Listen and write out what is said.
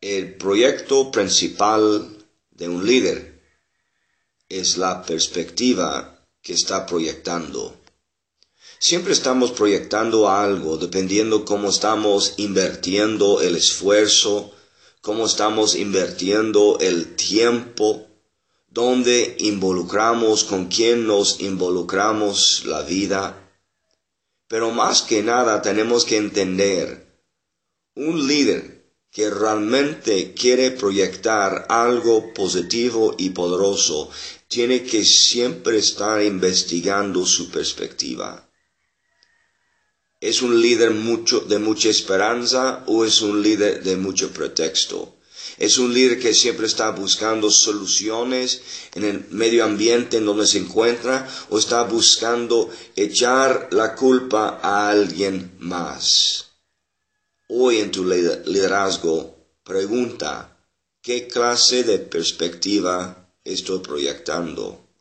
El proyecto principal de un líder es la perspectiva que está proyectando. Siempre estamos proyectando algo dependiendo cómo estamos invirtiendo el esfuerzo, cómo estamos invirtiendo el tiempo, dónde involucramos, con quién nos involucramos la vida. Pero más que nada tenemos que entender, un líder que realmente quiere proyectar algo positivo y poderoso, tiene que siempre estar investigando su perspectiva. ¿Es un líder mucho, de mucha esperanza o es un líder de mucho pretexto? ¿Es un líder que siempre está buscando soluciones en el medio ambiente en donde se encuentra o está buscando echar la culpa a alguien más? Hoy en tu liderazgo, pregunta, ¿qué clase de perspectiva estoy proyectando?